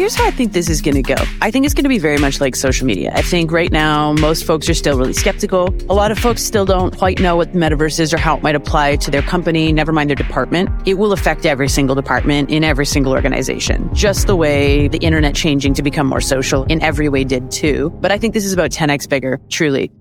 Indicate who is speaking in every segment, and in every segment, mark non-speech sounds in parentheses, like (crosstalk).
Speaker 1: Here's how I think this is going to go. I think it's going to be very much like social media. I think right now, most folks are still really skeptical. A lot of folks still don't quite know what the metaverse is or how it might apply to their company, never mind their department. It will affect every single department in every single organization, just the way the internet changing to become more social in every way did too. But I think this is about 10x bigger, truly.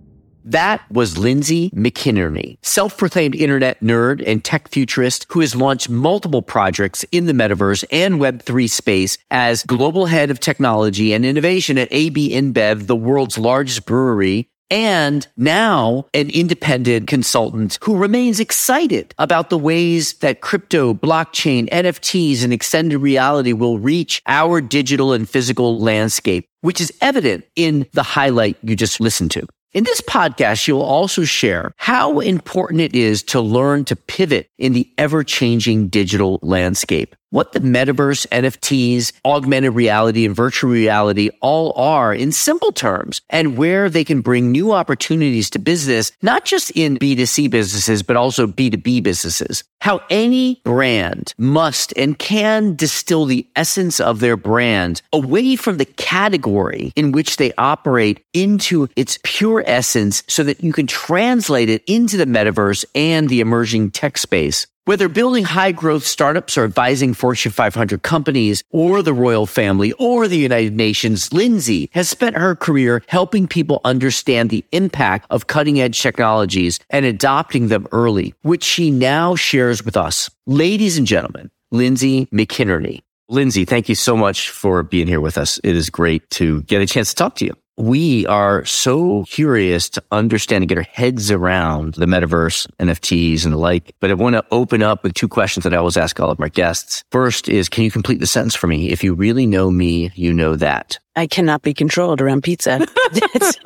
Speaker 2: That was Lindsey McInerney, self-proclaimed internet nerd and tech futurist who has launched multiple projects in the metaverse and Web3 space as global head of technology and innovation at AB InBev, the world's largest brewery, and now an independent consultant who remains excited about the ways that crypto, blockchain, NFTs, and extended reality will reach our digital and physical landscape, which is evident in the highlight you just listened to. In this podcast, you'll also share how important it is to learn to pivot in the ever changing digital landscape what the metaverse, NFTs, augmented reality, and virtual reality all are in simple terms and where they can bring new opportunities to business, not just in B2C businesses, but also B2B businesses. How any brand must and can distill the essence of their brand away from the category in which they operate into its pure essence so that you can translate it into the metaverse and the emerging tech space. Whether building high growth startups or advising Fortune 500 companies or the royal family or the United Nations, Lindsey has spent her career helping people understand the impact of cutting edge technologies and adopting them early, which she now shares with us. Ladies and gentlemen, Lindsey McInerney. Lindsey, thank you so much for being here with us. It is great to get a chance to talk to you we are so curious to understand and get our heads around the metaverse, NFTs and the like. But I want to open up with two questions that I always ask all of my guests. First is, can you complete the sentence for me? If you really know me, you know that.
Speaker 1: I cannot be controlled around pizza. (laughs) it's,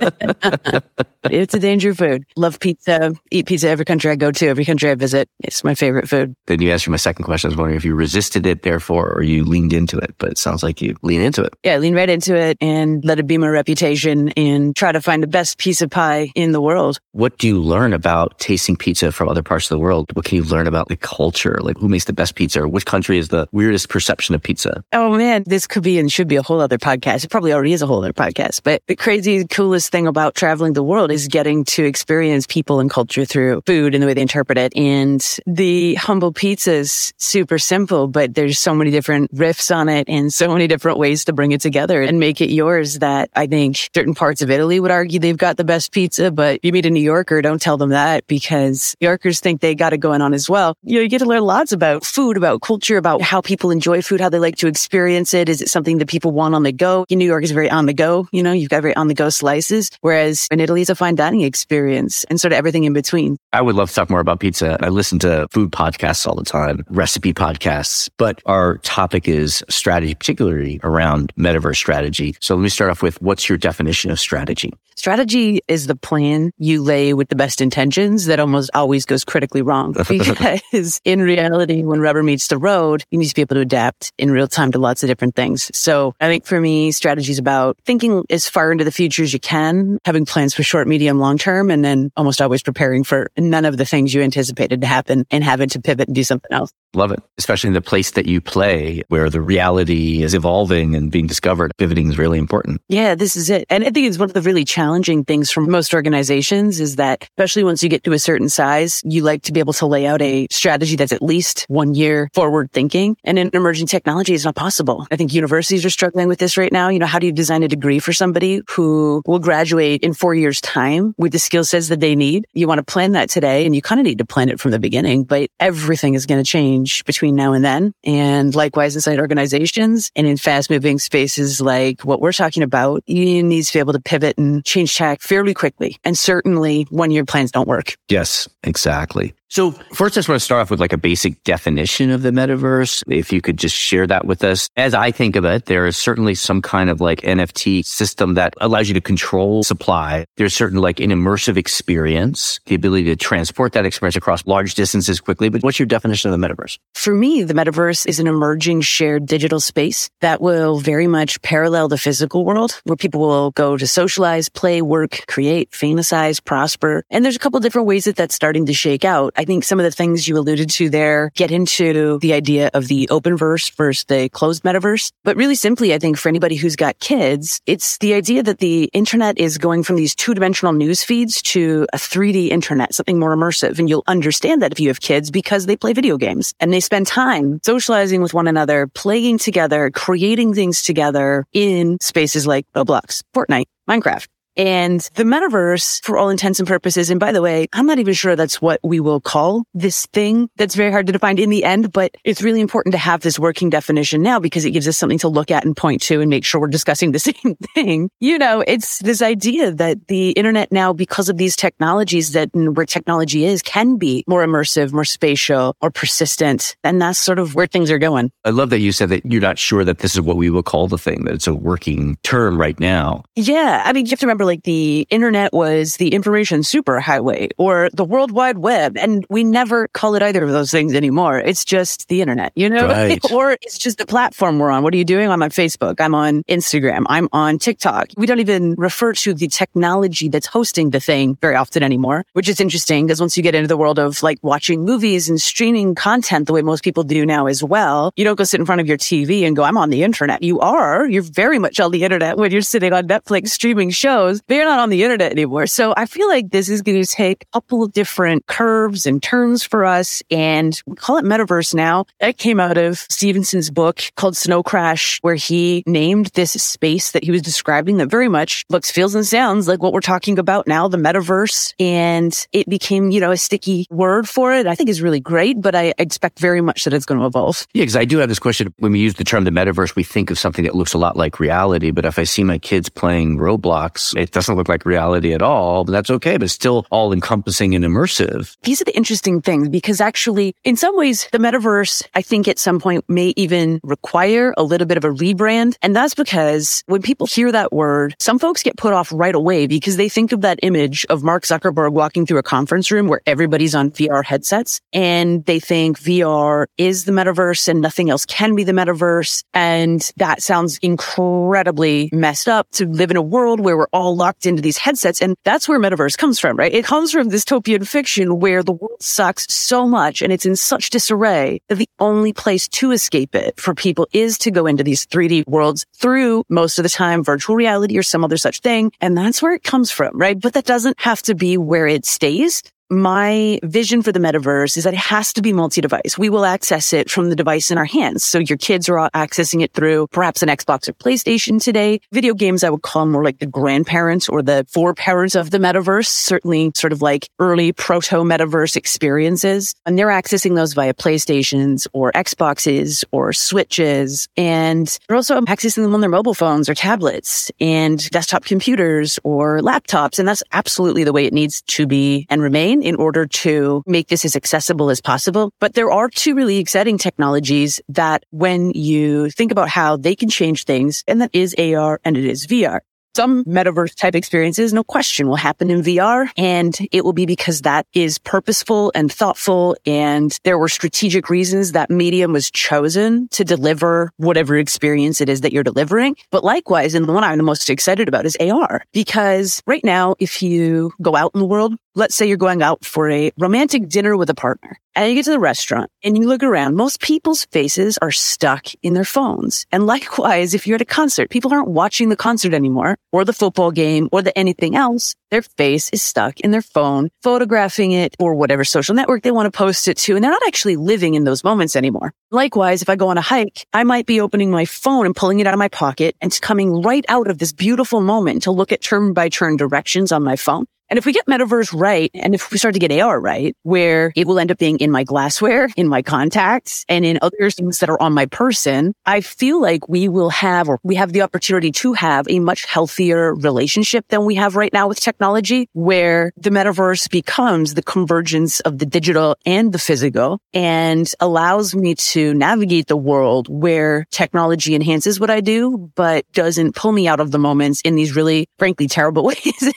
Speaker 1: it's, a danger food. Love pizza. Eat pizza every country I go to, every country I visit. It's my favorite food.
Speaker 2: Then you asked me my second question. I was wondering if you resisted it, therefore, or you leaned into it. But it sounds like you lean into it.
Speaker 1: Yeah, lean right into it and let it be my reputation and try to find the best piece of pie in the world.
Speaker 2: What do you learn about tasting pizza from other parts of the world? What can you learn about the culture? Like who makes the best pizza? Or which country is the weirdest perception of pizza?
Speaker 1: Oh man, this could be and should be a whole other podcast. Probably already is a whole other podcast. But the crazy, coolest thing about traveling the world is getting to experience people and culture through food and the way they interpret it. And the humble pizza is super simple, but there's so many different riffs on it and so many different ways to bring it together and make it yours that I think certain parts of Italy would argue they've got the best pizza, but you meet a New Yorker, don't tell them that because New Yorkers think they got it going on as well. You know, you get to learn lots about food, about culture, about how people enjoy food, how they like to experience it. Is it something that people want on the go? In New York is very on the go. You know, you've got very on the go slices, whereas in Italy, it's a fine dining experience and sort of everything in between.
Speaker 2: I would love to talk more about pizza. I listen to food podcasts all the time, recipe podcasts, but our topic is strategy, particularly around metaverse strategy. So let me start off with what's your definition of strategy?
Speaker 1: Strategy is the plan you lay with the best intentions that almost always goes critically wrong. (laughs) Because in reality, when rubber meets the road, you need to be able to adapt in real time to lots of different things. So I think for me, strategy is about thinking as far into the future as you can, having plans for short, medium, long term, and then almost always preparing for none of the things you anticipated to happen and having to pivot and do something else.
Speaker 2: Love it. Especially in the place that you play where the reality is evolving and being discovered. Pivoting is really important.
Speaker 1: Yeah, this is it. And I think it's one of the really challenging things for most organizations is that, especially once you get to a certain size, you like to be able to lay out a strategy that's at least one year forward thinking. And in emerging technology, it's not possible. I think universities are struggling with this right now. You know, how do you design a degree for somebody who will graduate in four years time with the skill sets that they need? You want to plan that today and you kind of need to plan it from the beginning, but everything is going to change change between now and then. And likewise inside organizations and in fast moving spaces like what we're talking about, you need to be able to pivot and change tack fairly quickly. And certainly one year plans don't work.
Speaker 2: Yes, exactly. So first, I just want to start off with like a basic definition of the metaverse. If you could just share that with us. As I think of it, there is certainly some kind of like NFT system that allows you to control supply. There's certain like an immersive experience, the ability to transport that experience across large distances quickly. But what's your definition of the metaverse?
Speaker 1: For me, the metaverse is an emerging shared digital space that will very much parallel the physical world where people will go to socialize, play, work, create, fantasize, prosper. And there's a couple different ways that that's starting to shake out. I think some of the things you alluded to there get into the idea of the open verse versus the closed metaverse. But really simply, I think for anybody who's got kids, it's the idea that the internet is going from these two dimensional news feeds to a 3D internet, something more immersive. And you'll understand that if you have kids because they play video games and they spend time socializing with one another, playing together, creating things together in spaces like Roblox, Fortnite, Minecraft. And the metaverse, for all intents and purposes, and by the way, I'm not even sure that's what we will call this thing that's very hard to define in the end, but it's really important to have this working definition now because it gives us something to look at and point to and make sure we're discussing the (laughs) same thing. You know, it's this idea that the internet now, because of these technologies that where technology is, can be more immersive, more spatial, or persistent. And that's sort of where things are going.
Speaker 2: I love that you said that you're not sure that this is what we will call the thing, that it's a working term right now.
Speaker 1: Yeah. I mean, you have to remember remember like the internet was the information superhighway or the world wide web. And we never call it either of those things anymore. It's just the internet, you know,
Speaker 2: right. (laughs)
Speaker 1: or it's just the platform we're on. What are you doing? I'm on Facebook. I'm on Instagram. I'm on TikTok. We don't even refer to the technology that's hosting the thing very often anymore, which is interesting because once you get into the world of like watching movies and streaming content the way most people do now as well, you don't go sit in front of your TV and go, I'm on the internet. You are. You're very much on the internet when you're sitting on Netflix streaming shows they're not on the internet anymore. So I feel like this is going to take a couple of different curves and turns for us. And we call it metaverse now. That came out of Stephenson's book called Snow Crash, where he named this space that he was describing that very much looks, feels, and sounds like what we're talking about now, the metaverse. And it became, you know, a sticky word for it. I think is really great, but I expect very much that it's going to evolve.
Speaker 2: Yeah, because I do have this question. When we use the term the metaverse, we think of something that looks a lot like reality. But if I see my kids playing Roblox, it doesn't look like reality at all, but that's okay, but still all encompassing and immersive.
Speaker 1: These are the interesting things because actually, in some ways, the metaverse, I think at some point may even require a little bit of a rebrand. And that's because when people hear that word, some folks get put off right away because they think of that image of Mark Zuckerberg walking through a conference room where everybody's on VR headsets and they think VR is the metaverse and nothing else can be the metaverse. And that sounds incredibly messed up to live in a world where we're all locked into these headsets. And that's where metaverse comes from, right? It comes from dystopian fiction where the world sucks so much and it's in such disarray that the only place to escape it for people is to go into these 3D worlds through most of the time virtual reality or some other such thing. And that's where it comes from, right? But that doesn't have to be where it stays my vision for the metaverse is that it has to be multi-device. We will access it from the device in our hands. So your kids are accessing it through perhaps an Xbox or PlayStation today. Video games, I would call more like the grandparents or the foreparents of the metaverse, certainly sort of like early proto metaverse experiences. And they're accessing those via PlayStations or Xboxes or Switches. And they're also accessing them on their mobile phones or tablets and desktop computers or laptops. And that's absolutely the way it needs to be and remain in order to make this as accessible as possible. But there are two really exciting technologies that when you think about how they can change things, and that is AR and it is VR. Some metaverse type experiences, no question, will happen in VR. And it will be because that is purposeful and thoughtful. And there were strategic reasons that medium was chosen to deliver whatever experience it is that you're delivering. But likewise, and the one I'm the most excited about is AR because right now, if you go out in the world, let's say you're going out for a romantic dinner with a partner and you get to the restaurant and you look around, most people's faces are stuck in their phones. And likewise, if you're at a concert, people aren't watching the concert anymore or the football game or the anything else. Their face is stuck in their phone, photographing it or whatever social network they want to post it to. And they're not actually living in those moments anymore. Likewise, if I go on a hike, I might be opening my phone and pulling it out of my pocket and coming right out of this beautiful moment to look at turn by turn directions on my phone And if we get metaverse right, and if we start to get AR right, where it will end up being in my glassware, in my contacts, and in other things that are on my person, I feel like we will have, or we have the opportunity to have a much healthier relationship than we have right now with technology, where the metaverse becomes the convergence of the digital and the physical and allows me to navigate the world where technology enhances what I do, but doesn't pull me out of the moments in these really, frankly, terrible (laughs) ways.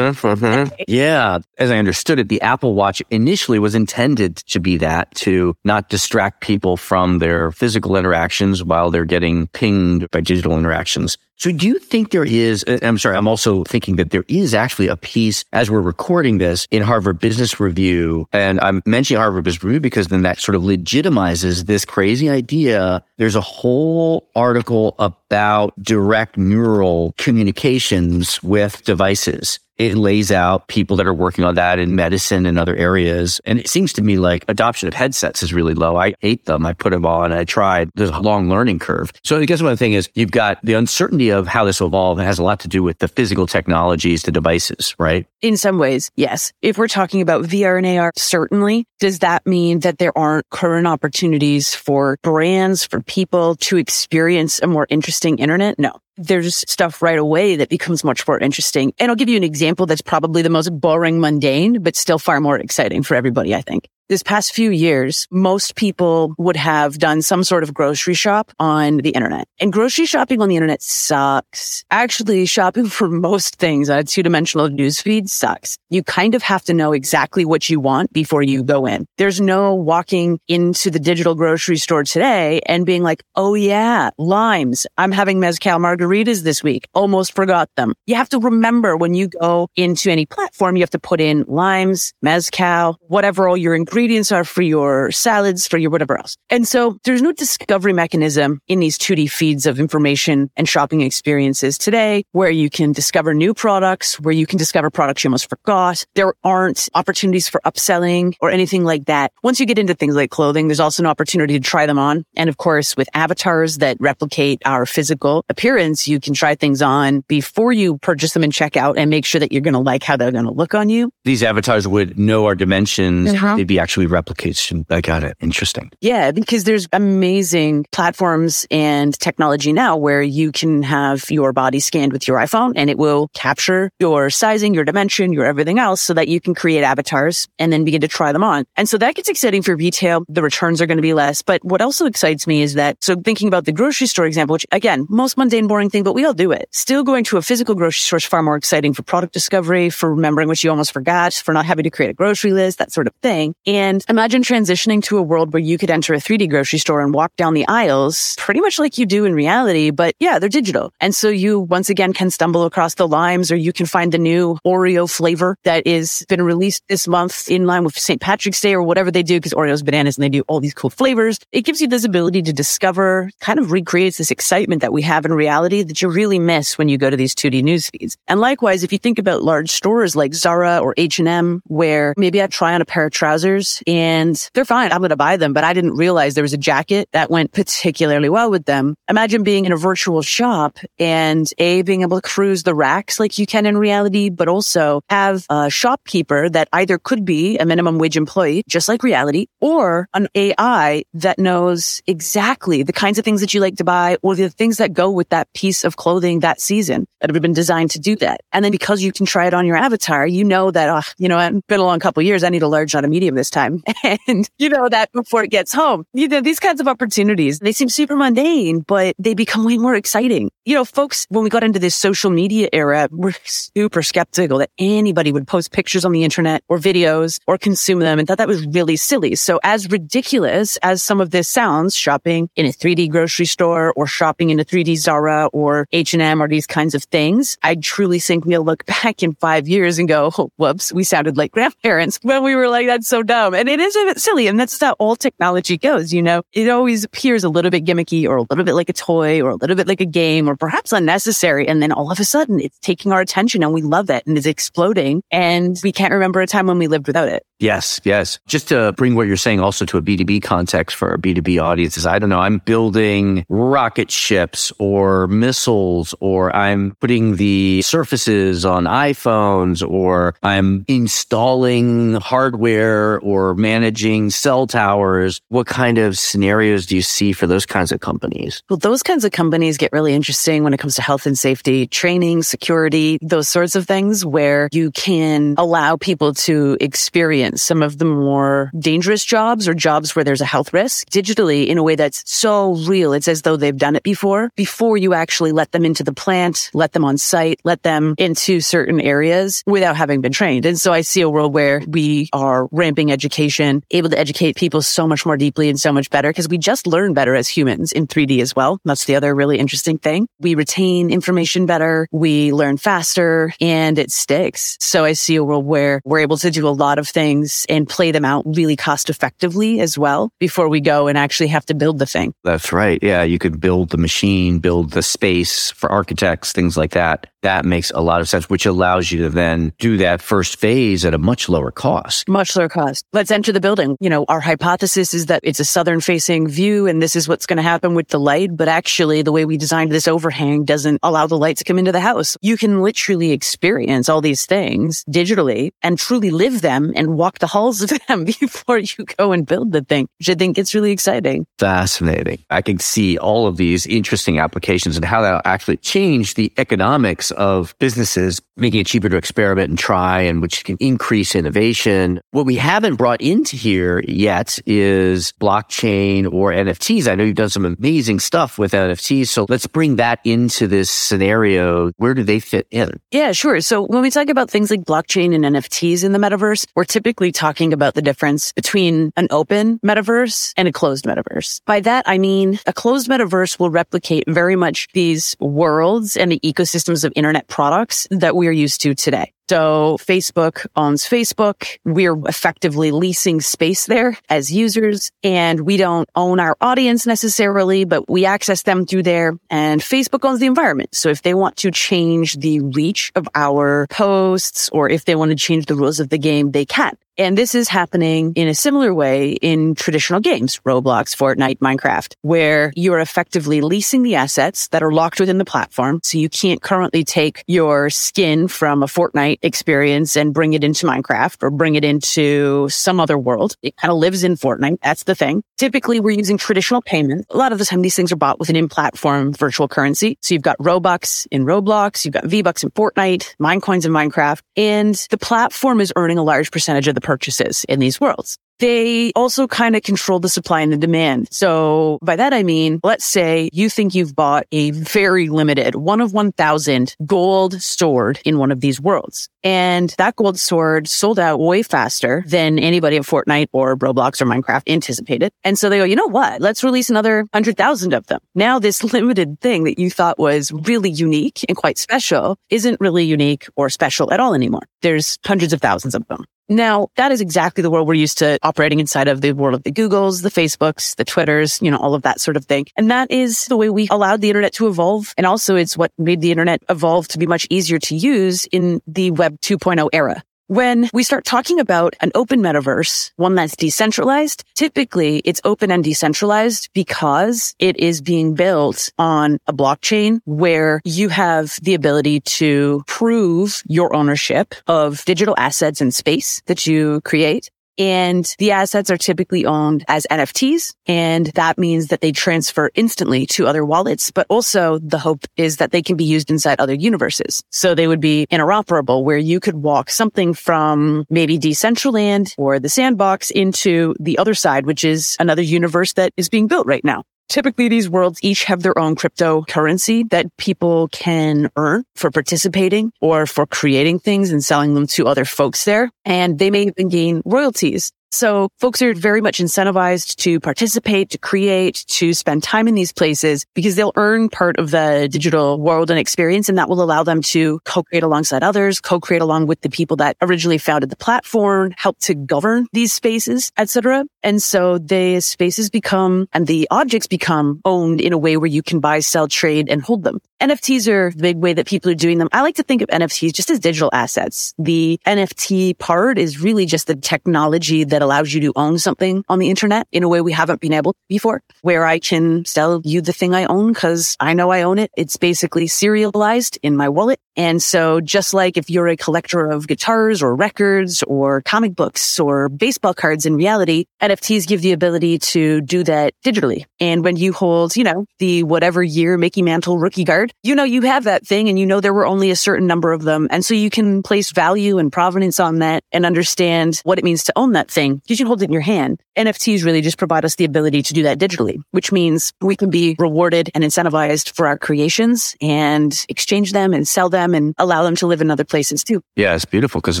Speaker 2: Uh-huh, uh-huh. yeah. As I understood it, the Apple Watch initially was intended to be that to not distract people from their physical interactions while they're getting pinged by digital interactions. So do you think there is, uh, I'm sorry, I'm also thinking that there is actually a piece as we're recording this in Harvard Business Review. And I'm mentioning Harvard Business Review because then that sort of legitimizes this crazy idea. There's a whole article about direct neural communications with devices it lays out people that are working on that in medicine and other areas. And it seems to me like adoption of headsets is really low. I hate them. I put them on. I tried. There's a long learning curve. So I guess one thing is you've got the uncertainty of how this will evolve. It has a lot to do with the physical technologies, the devices, right?
Speaker 1: In some ways, yes. If we're talking about VR and AR, certainly. Does that mean that there aren't current opportunities for brands, for people to experience a more interesting internet? No there's stuff right away that becomes much more interesting. And I'll give you an example that's probably the most boring, mundane, but still far more exciting for everybody, I think this past few years, most people would have done some sort of grocery shop on the internet. And grocery shopping on the internet sucks. Actually, shopping for most things on a two dimensional newsfeed sucks. You kind of have to know exactly what you want before you go in. There's no walking into the digital grocery store today and being like, Oh yeah, limes. I'm having mezcal margaritas this week. Almost forgot them. You have to remember when you go into any platform, you have to put in limes, mezcal, whatever all your ingredients ingredients are for your salads, for your whatever else. And so there's no discovery mechanism in these 2D feeds of information and shopping experiences today where you can discover new products, where you can discover products you almost forgot. There aren't opportunities for upselling or anything like that. Once you get into things like clothing, there's also an opportunity to try them on. And of course, with avatars that replicate our physical appearance, you can try things on before you purchase them and check out and make sure that you're going to like how they're going to look on you.
Speaker 2: These avatars would know our dimensions. Uh-huh. They'd be actually replicates. I got it. Interesting.
Speaker 1: Yeah, because there's amazing platforms and technology now where you can have your body scanned with your iPhone and it will capture your sizing, your dimension, your everything else so that you can create avatars and then begin to try them on. And so that gets exciting for retail. The returns are going to be less. But what also excites me is that, so thinking about the grocery store example, which again, most mundane, boring thing, but we all do it. Still going to a physical grocery store is far more exciting for product discovery, for remembering what you almost forgot, for not having to create a grocery list, that sort of thing. And imagine transitioning to a world where you could enter a 3D grocery store and walk down the aisles pretty much like you do in reality, but yeah, they're digital. And so you once again can stumble across the limes or you can find the new Oreo flavor that is been released this month in line with St. Patrick's Day or whatever they do because Oreo's bananas and they do all these cool flavors. It gives you this ability to discover, kind of recreates this excitement that we have in reality that you really miss when you go to these 2D news feeds. And likewise, if you think about large stores like Zara or H&M, where maybe I try on a pair of trousers and they're fine. I'm going to buy them, but I didn't realize there was a jacket that went particularly well with them. Imagine being in a virtual shop and a being able to cruise the racks like you can in reality, but also have a shopkeeper that either could be a minimum wage employee, just like reality, or an AI that knows exactly the kinds of things that you like to buy or the things that go with that piece of clothing that season that have been designed to do that. And then because you can try it on your avatar, you know that, oh, you know, it's been a long couple years. I need a large, not a medium this time. (laughs) And you know that before it gets home. You know, these kinds of opportunities, they seem super mundane, but they become way more exciting. You know, folks, when we got into this social media era, we're super skeptical that anybody would post pictures on the internet or videos or consume them and thought that was really silly. So as ridiculous as some of this sounds, shopping in a 3D grocery store or shopping in a 3D Zara or H&M or these kinds of things, I truly think we'll look (laughs) back in five years and go, oh, whoops, we sounded like (laughs) grandparents when we were like, that's so dumb. And it is a bit silly. And that's how all technology goes. You know, it always appears a little bit gimmicky or a little bit like a toy or a little bit like a game or perhaps unnecessary. And then all of a sudden it's taking our attention and we love it and it's exploding and we can't remember a time when we lived without it.
Speaker 2: Yes, yes. Just to bring what you're saying also to a B2B context for our B2B audiences. I don't know. I'm building rocket ships or missiles, or I'm putting the surfaces on iPhones, or I'm installing hardware or managing cell towers. What kind of scenarios do you see for those kinds of companies?
Speaker 1: Well, those kinds of companies get really interesting when it comes to health and safety, training, security, those sorts of things where you can allow people to experience some of the more dangerous jobs or jobs where there's a health risk digitally in a way that's so real. It's as though they've done it before, before you actually let them into the plant, let them on site, let them into certain areas without having been trained. And so I see a world where we are ramping education, able to educate people so much more deeply and so much better because we just learn better as humans in 3D as well. That's the other really interesting thing. We retain information better. We learn faster and it sticks. So I see a world where we're able to do a lot of things and play them out really cost effectively as well before we go and actually have to build the thing.
Speaker 2: That's right. Yeah. You could build the machine, build the space for architects, things like that that makes a lot of sense, which allows you to then do that first phase at a much lower cost.
Speaker 1: Much lower cost. Let's enter the building. You know, our hypothesis is that it's a southern facing view and this is what's going to happen with the light. But actually, the way we designed this overhang doesn't allow the light to come into the house. You can literally experience all these things digitally and truly live them and walk the halls of them (laughs) before you go and build the thing, which I think it's really exciting.
Speaker 2: Fascinating. I can see all of these interesting applications and how that actually change the economics of businesses, making it cheaper to experiment and try, and which can increase innovation. What we haven't brought into here yet is blockchain or NFTs. I know you've done some amazing stuff with NFTs. So let's bring that into this scenario. Where do they fit in?
Speaker 1: Yeah, sure. So when we talk about things like blockchain and NFTs in the metaverse, we're typically talking about the difference between an open metaverse and a closed metaverse. By that, I mean a closed metaverse will replicate very much these worlds and the ecosystems of internet products that we're used to today. So Facebook owns Facebook. We're effectively leasing space there as users and we don't own our audience necessarily, but we access them through there and Facebook owns the environment. So if they want to change the reach of our posts or if they want to change the rules of the game, they can. And this is happening in a similar way in traditional games, Roblox, Fortnite, Minecraft, where you're effectively leasing the assets that are locked within the platform. So you can't currently take your skin from a Fortnite experience and bring it into Minecraft or bring it into some other world. It kind of lives in Fortnite. That's the thing. Typically we're using traditional payment. A lot of the time these things are bought with an in-platform virtual currency. So you've got Robux in Roblox, you've got V-Bucks in Fortnite, Minecoins in Minecraft, and the platform is earning a large percentage of the purchases in these worlds they also kind of control the supply and the demand. So by that, I mean, let's say you think you've bought a very limited one of 1000 gold sword in one of these worlds. And that gold sword sold out way faster than anybody at Fortnite or Roblox or Minecraft anticipated. And so they go, you know what? Let's release another 100,000 of them. Now this (laughs) limited thing that you thought was really unique and quite special isn't really unique or special at all anymore. There's hundreds of thousands of them. Now, that is exactly the world we're used to operating inside of the world of the Googles, the Facebooks, the Twitters, you know, all of that sort of thing. And that is the way we allowed the internet to evolve. And also it's what made the internet evolve to be much easier to use in the web 2.0 era. When we start talking about an open metaverse, one that's decentralized, typically it's open and decentralized because it is being built on a blockchain where you have the ability to prove your ownership of digital assets and space that you create. And the assets are typically owned as NFTs. And that means that they transfer instantly to other wallets. But also the hope is that they can be used inside other universes. So they would be interoperable where you could walk something from maybe Decentraland or the sandbox into the Otherside, which is another universe that is being built right now. Typically, these worlds each have their own cryptocurrency that people can earn for participating or for creating things and selling them to other folks there. And they may even gain royalties so folks are very much incentivized to participate, to create, to spend time in these places because they'll earn part of the digital world and experience. And that will allow them to co-create alongside others, co-create along with the people that originally founded the platform, help to govern these spaces, etc. And so the spaces become and the objects become owned in a way where you can buy, sell, trade and hold them. NFTs are the big way that people are doing them. I like to think of NFTs just as digital assets. The NFT part is really just the technology that allows you to own something on the internet in a way we haven't been able to before, where I can sell you the thing I own because I know I own it. It's basically serialized in my wallet. And so just like if you're a collector of guitars or records or comic books or baseball cards in reality, NFTs give the ability to do that digitally. And when you hold, you know, the whatever year Mickey Mantle rookie guard, you know, you have that thing and you know there were only a certain number of them. And so you can place value and provenance on that and understand what it means to own that thing. You can hold it in your hand. NFTs really just provide us the ability to do that digitally, which means we can be rewarded and incentivized for our creations and exchange them and sell them and allow them to live in other places too.
Speaker 2: Yeah, it's beautiful because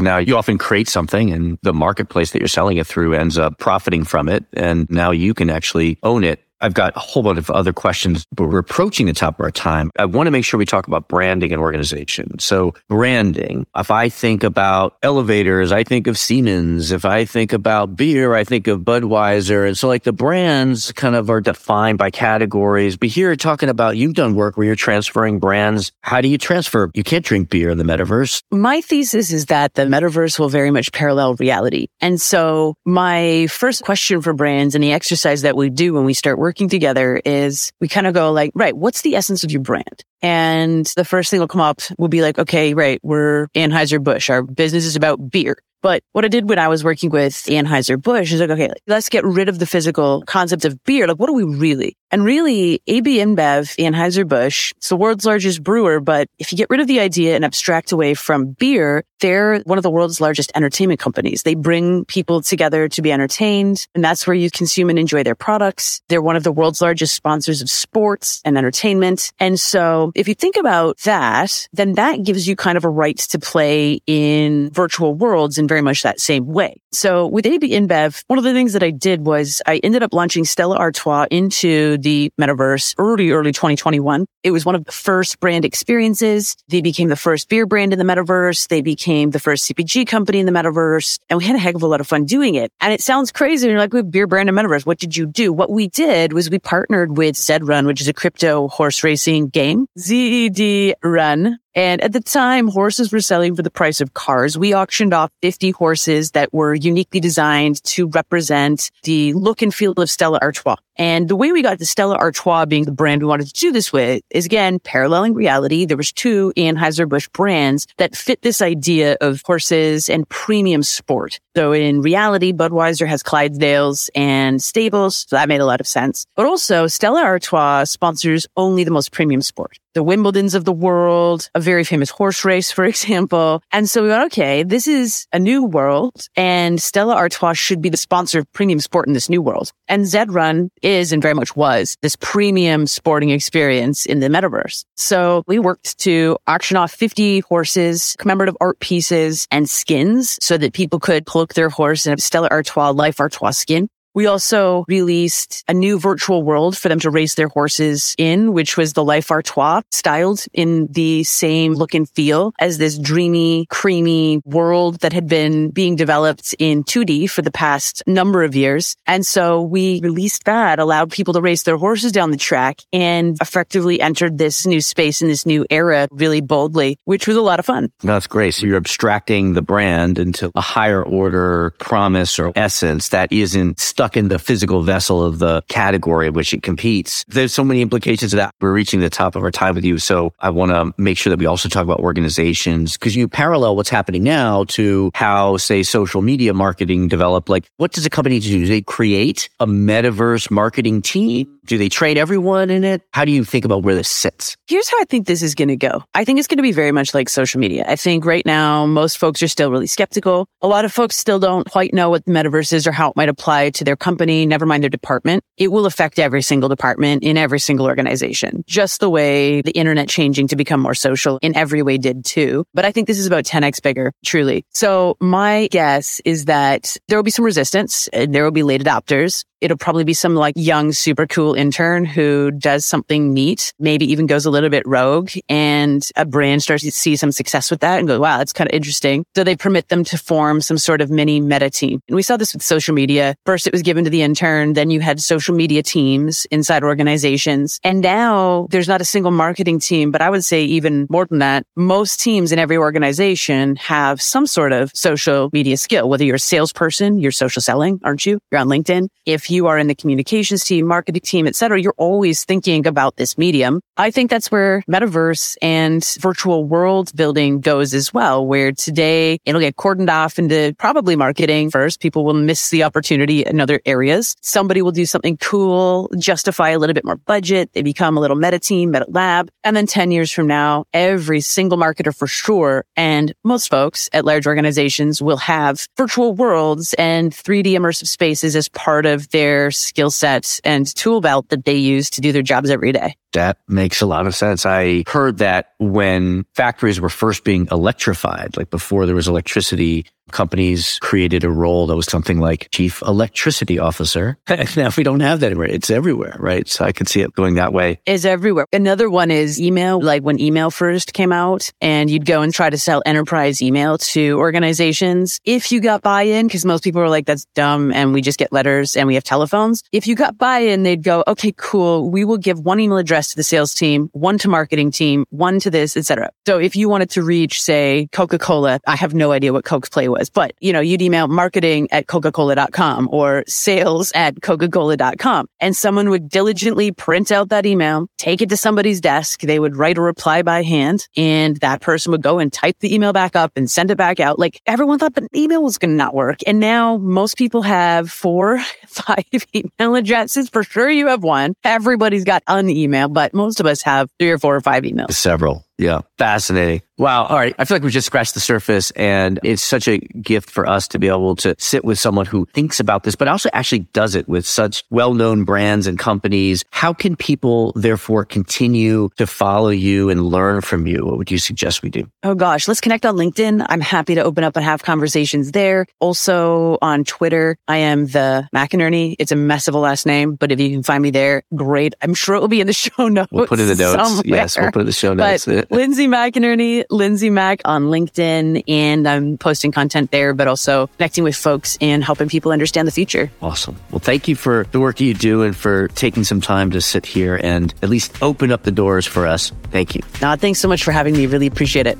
Speaker 2: now you often create something and the marketplace that you're selling it through ends up profiting from it. And now you can actually own it I've got a whole bunch of other questions, but we're approaching the top of our time. I want to make sure we talk about branding and organization. So branding, if I think about elevators, I think of Siemens. If I think about beer, I think of Budweiser. And so like the brands kind of are defined by categories. But here talking about you've done work where you're transferring brands. How do you transfer? You can't drink beer in the metaverse.
Speaker 1: My thesis is that the metaverse will very much parallel reality. And so my first question for brands and the exercise that we do when we start working working together is we kind of go like, right, what's the essence of your brand? And the first thing will come up will be like, okay, right, we're Anheuser-Busch. Our business is about beer. But what I did when I was working with Anheuser-Busch is like, okay, let's get rid of the physical concept of beer. Like, what are we really? And really, AB InBev, Anheuser-Busch, it's the world's largest brewer. But if you get rid of the idea and abstract away from beer, they're one of the world's largest entertainment companies. They bring people together to be entertained. And that's where you consume and enjoy their products. They're one of the world's largest sponsors of sports and entertainment. And so if you think about that, then that gives you kind of a right to play in virtual worlds in very much that same way. So with AB InBev, one of the things that I did was I ended up launching Stella Artois into the metaverse early, early 2021. It was one of the first brand experiences. They became the first beer brand in the metaverse. They became the first CPG company in the metaverse. And we had a heck of a lot of fun doing it. And it sounds crazy. You're like, we beer brand in metaverse. What did you do? What we did was we partnered with Zed Run, which is a crypto horse racing game. ZED Run and at the time, horses were selling for the price of cars. We auctioned off 50 horses that were uniquely designed to represent the look and feel of Stella Artois. And the way we got to Stella Artois being the brand we wanted to do this with is again, paralleling reality. There was two Anheuser-Busch brands that fit this idea of horses and premium sport. So in reality, Budweiser has Clydesdales and stables. So that made a lot of sense. But also Stella Artois sponsors only the most premium sport the Wimbledons of the world, a very famous horse race, for (laughs) example. And so we went, okay, this is a new world and Stella Artois should be the sponsor of premium sport in this new world. And Zed Run is and very much was this premium sporting experience in the metaverse. So we worked to auction off 50 horses, commemorative art pieces and skins so that people could cloak their horse in a Stella Artois Life Artois skin. We also released a new virtual world for them to race their horses in, which was the Life Artois styled in the same look and feel as this dreamy, creamy world that had been being developed in 2D for the past number of years. And so we released that, allowed people to race their horses down the track and effectively entered this new space in this new era really boldly, which was a lot of fun.
Speaker 2: That's great. So you're abstracting the brand into a higher order promise or essence that isn't stuck in the physical vessel of the category in which it competes. There's so many implications of that. We're reaching the top of our time with you. So I want to make sure that we also talk about organizations because you parallel what's happening now to how, say, social media marketing developed. Like, what does a company do? Do they create a metaverse marketing team? Do they train everyone in it? How do you think about where this sits?
Speaker 1: Here's how I think this is going to go. I think it's going to be very much like social media. I think right now, most folks are still really skeptical. A lot of folks still don't quite know what the metaverse is or how it might apply to their company, never mind their department. It will affect every single department in every single organization, just the way the internet changing to become more social in every way did too. But I think this is about 10x bigger, truly. So my guess is that there will be some resistance and there will be late adopters. It'll probably be some like young, super cool intern who does something neat, maybe even goes a little bit rogue and a brand starts to see some success with that and go, wow, that's kind of interesting. So they permit them to form some sort of mini meta team. And we saw this with social media. First, it was given to the intern. Then you had social media teams inside organizations. And now there's not a single marketing team, but I would say even more than that, most teams in every organization have some sort of social media skill, whether you're a salesperson, you're social selling, aren't you? You're on LinkedIn. If you are in the communications team, marketing team, et cetera, you're always thinking about this medium. I think that's where metaverse and virtual world building goes as well, where today it'll get cordoned off into probably marketing first. People will miss the opportunity in other areas. Somebody will do something cool, justify a little bit more budget. They become a little meta team, meta lab. And then 10 years from now, every single marketer for sure and most folks at large organizations will have virtual worlds and 3D immersive spaces as part of their skill sets and tool belt that they use to do their jobs every day.
Speaker 2: That makes a lot of sense. I heard that when factories were first being electrified, like before there was electricity, companies created a role that was something like chief electricity officer. (laughs) now we don't have that anymore. It's everywhere, right? So I could see it going that way.
Speaker 1: Is everywhere. Another one is email. Like when email first came out and you'd go and try to sell enterprise email to organizations. If you got buy-in, because most people were like, that's dumb and we just get letters and we have telephones. If you got buy-in, they'd go, okay, cool. We will give one email address to the sales team, one to marketing team, one to this, etc. So if you wanted to reach, say, Coca-Cola, I have no idea what Coke's play was, but you know, you'd email marketing at Coca-Cola.com or sales at Coca-Cola.com and someone would diligently print out that email, take it to somebody's desk. They would write a reply by hand and that person would go and type the email back up and send it back out. Like everyone thought the email was going to not work. And now most people have four, (laughs) five email addresses. For sure you have one. Everybody's got an email, but most of us have three or four or five emails.
Speaker 2: Several. Yeah. Fascinating. Wow. All right. I feel like we just scratched the surface and it's such a gift for us to be able to sit with someone who thinks about this, but also actually does it with such well-known brands and companies. How can people therefore continue to follow you and learn from you? What would you suggest we do?
Speaker 1: Oh gosh, let's connect on LinkedIn. I'm happy to open up and have conversations there. Also on Twitter, I am the McInerney. It's a mess of a last name, but if you can find me there, great. I'm sure it will be in the (laughs) show notes.
Speaker 2: We'll put in the notes.
Speaker 1: somewhere.
Speaker 2: Yes, we'll put in the show notes.
Speaker 1: But Lindsey McInerney, Lindsey Mac on LinkedIn, and I'm posting content there, but also connecting with folks and helping people understand the future.
Speaker 2: Awesome. Well, thank you for the work you do and for taking some time to sit here and at least open up the doors for us. Thank you.
Speaker 1: Uh, thanks so much for having me. Really appreciate it.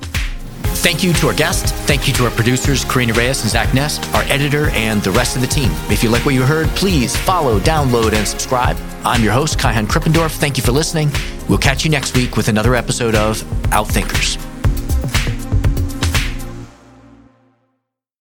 Speaker 3: Thank you to our guest. Thank you to our producers, Karina Reyes and Zach Ness, our editor, and the rest of the team. If you like what you heard, please follow, download, and subscribe. I'm your host, Kaihan Krippendorff. Thank you for listening. We'll catch you next week with another episode of Outthinkers.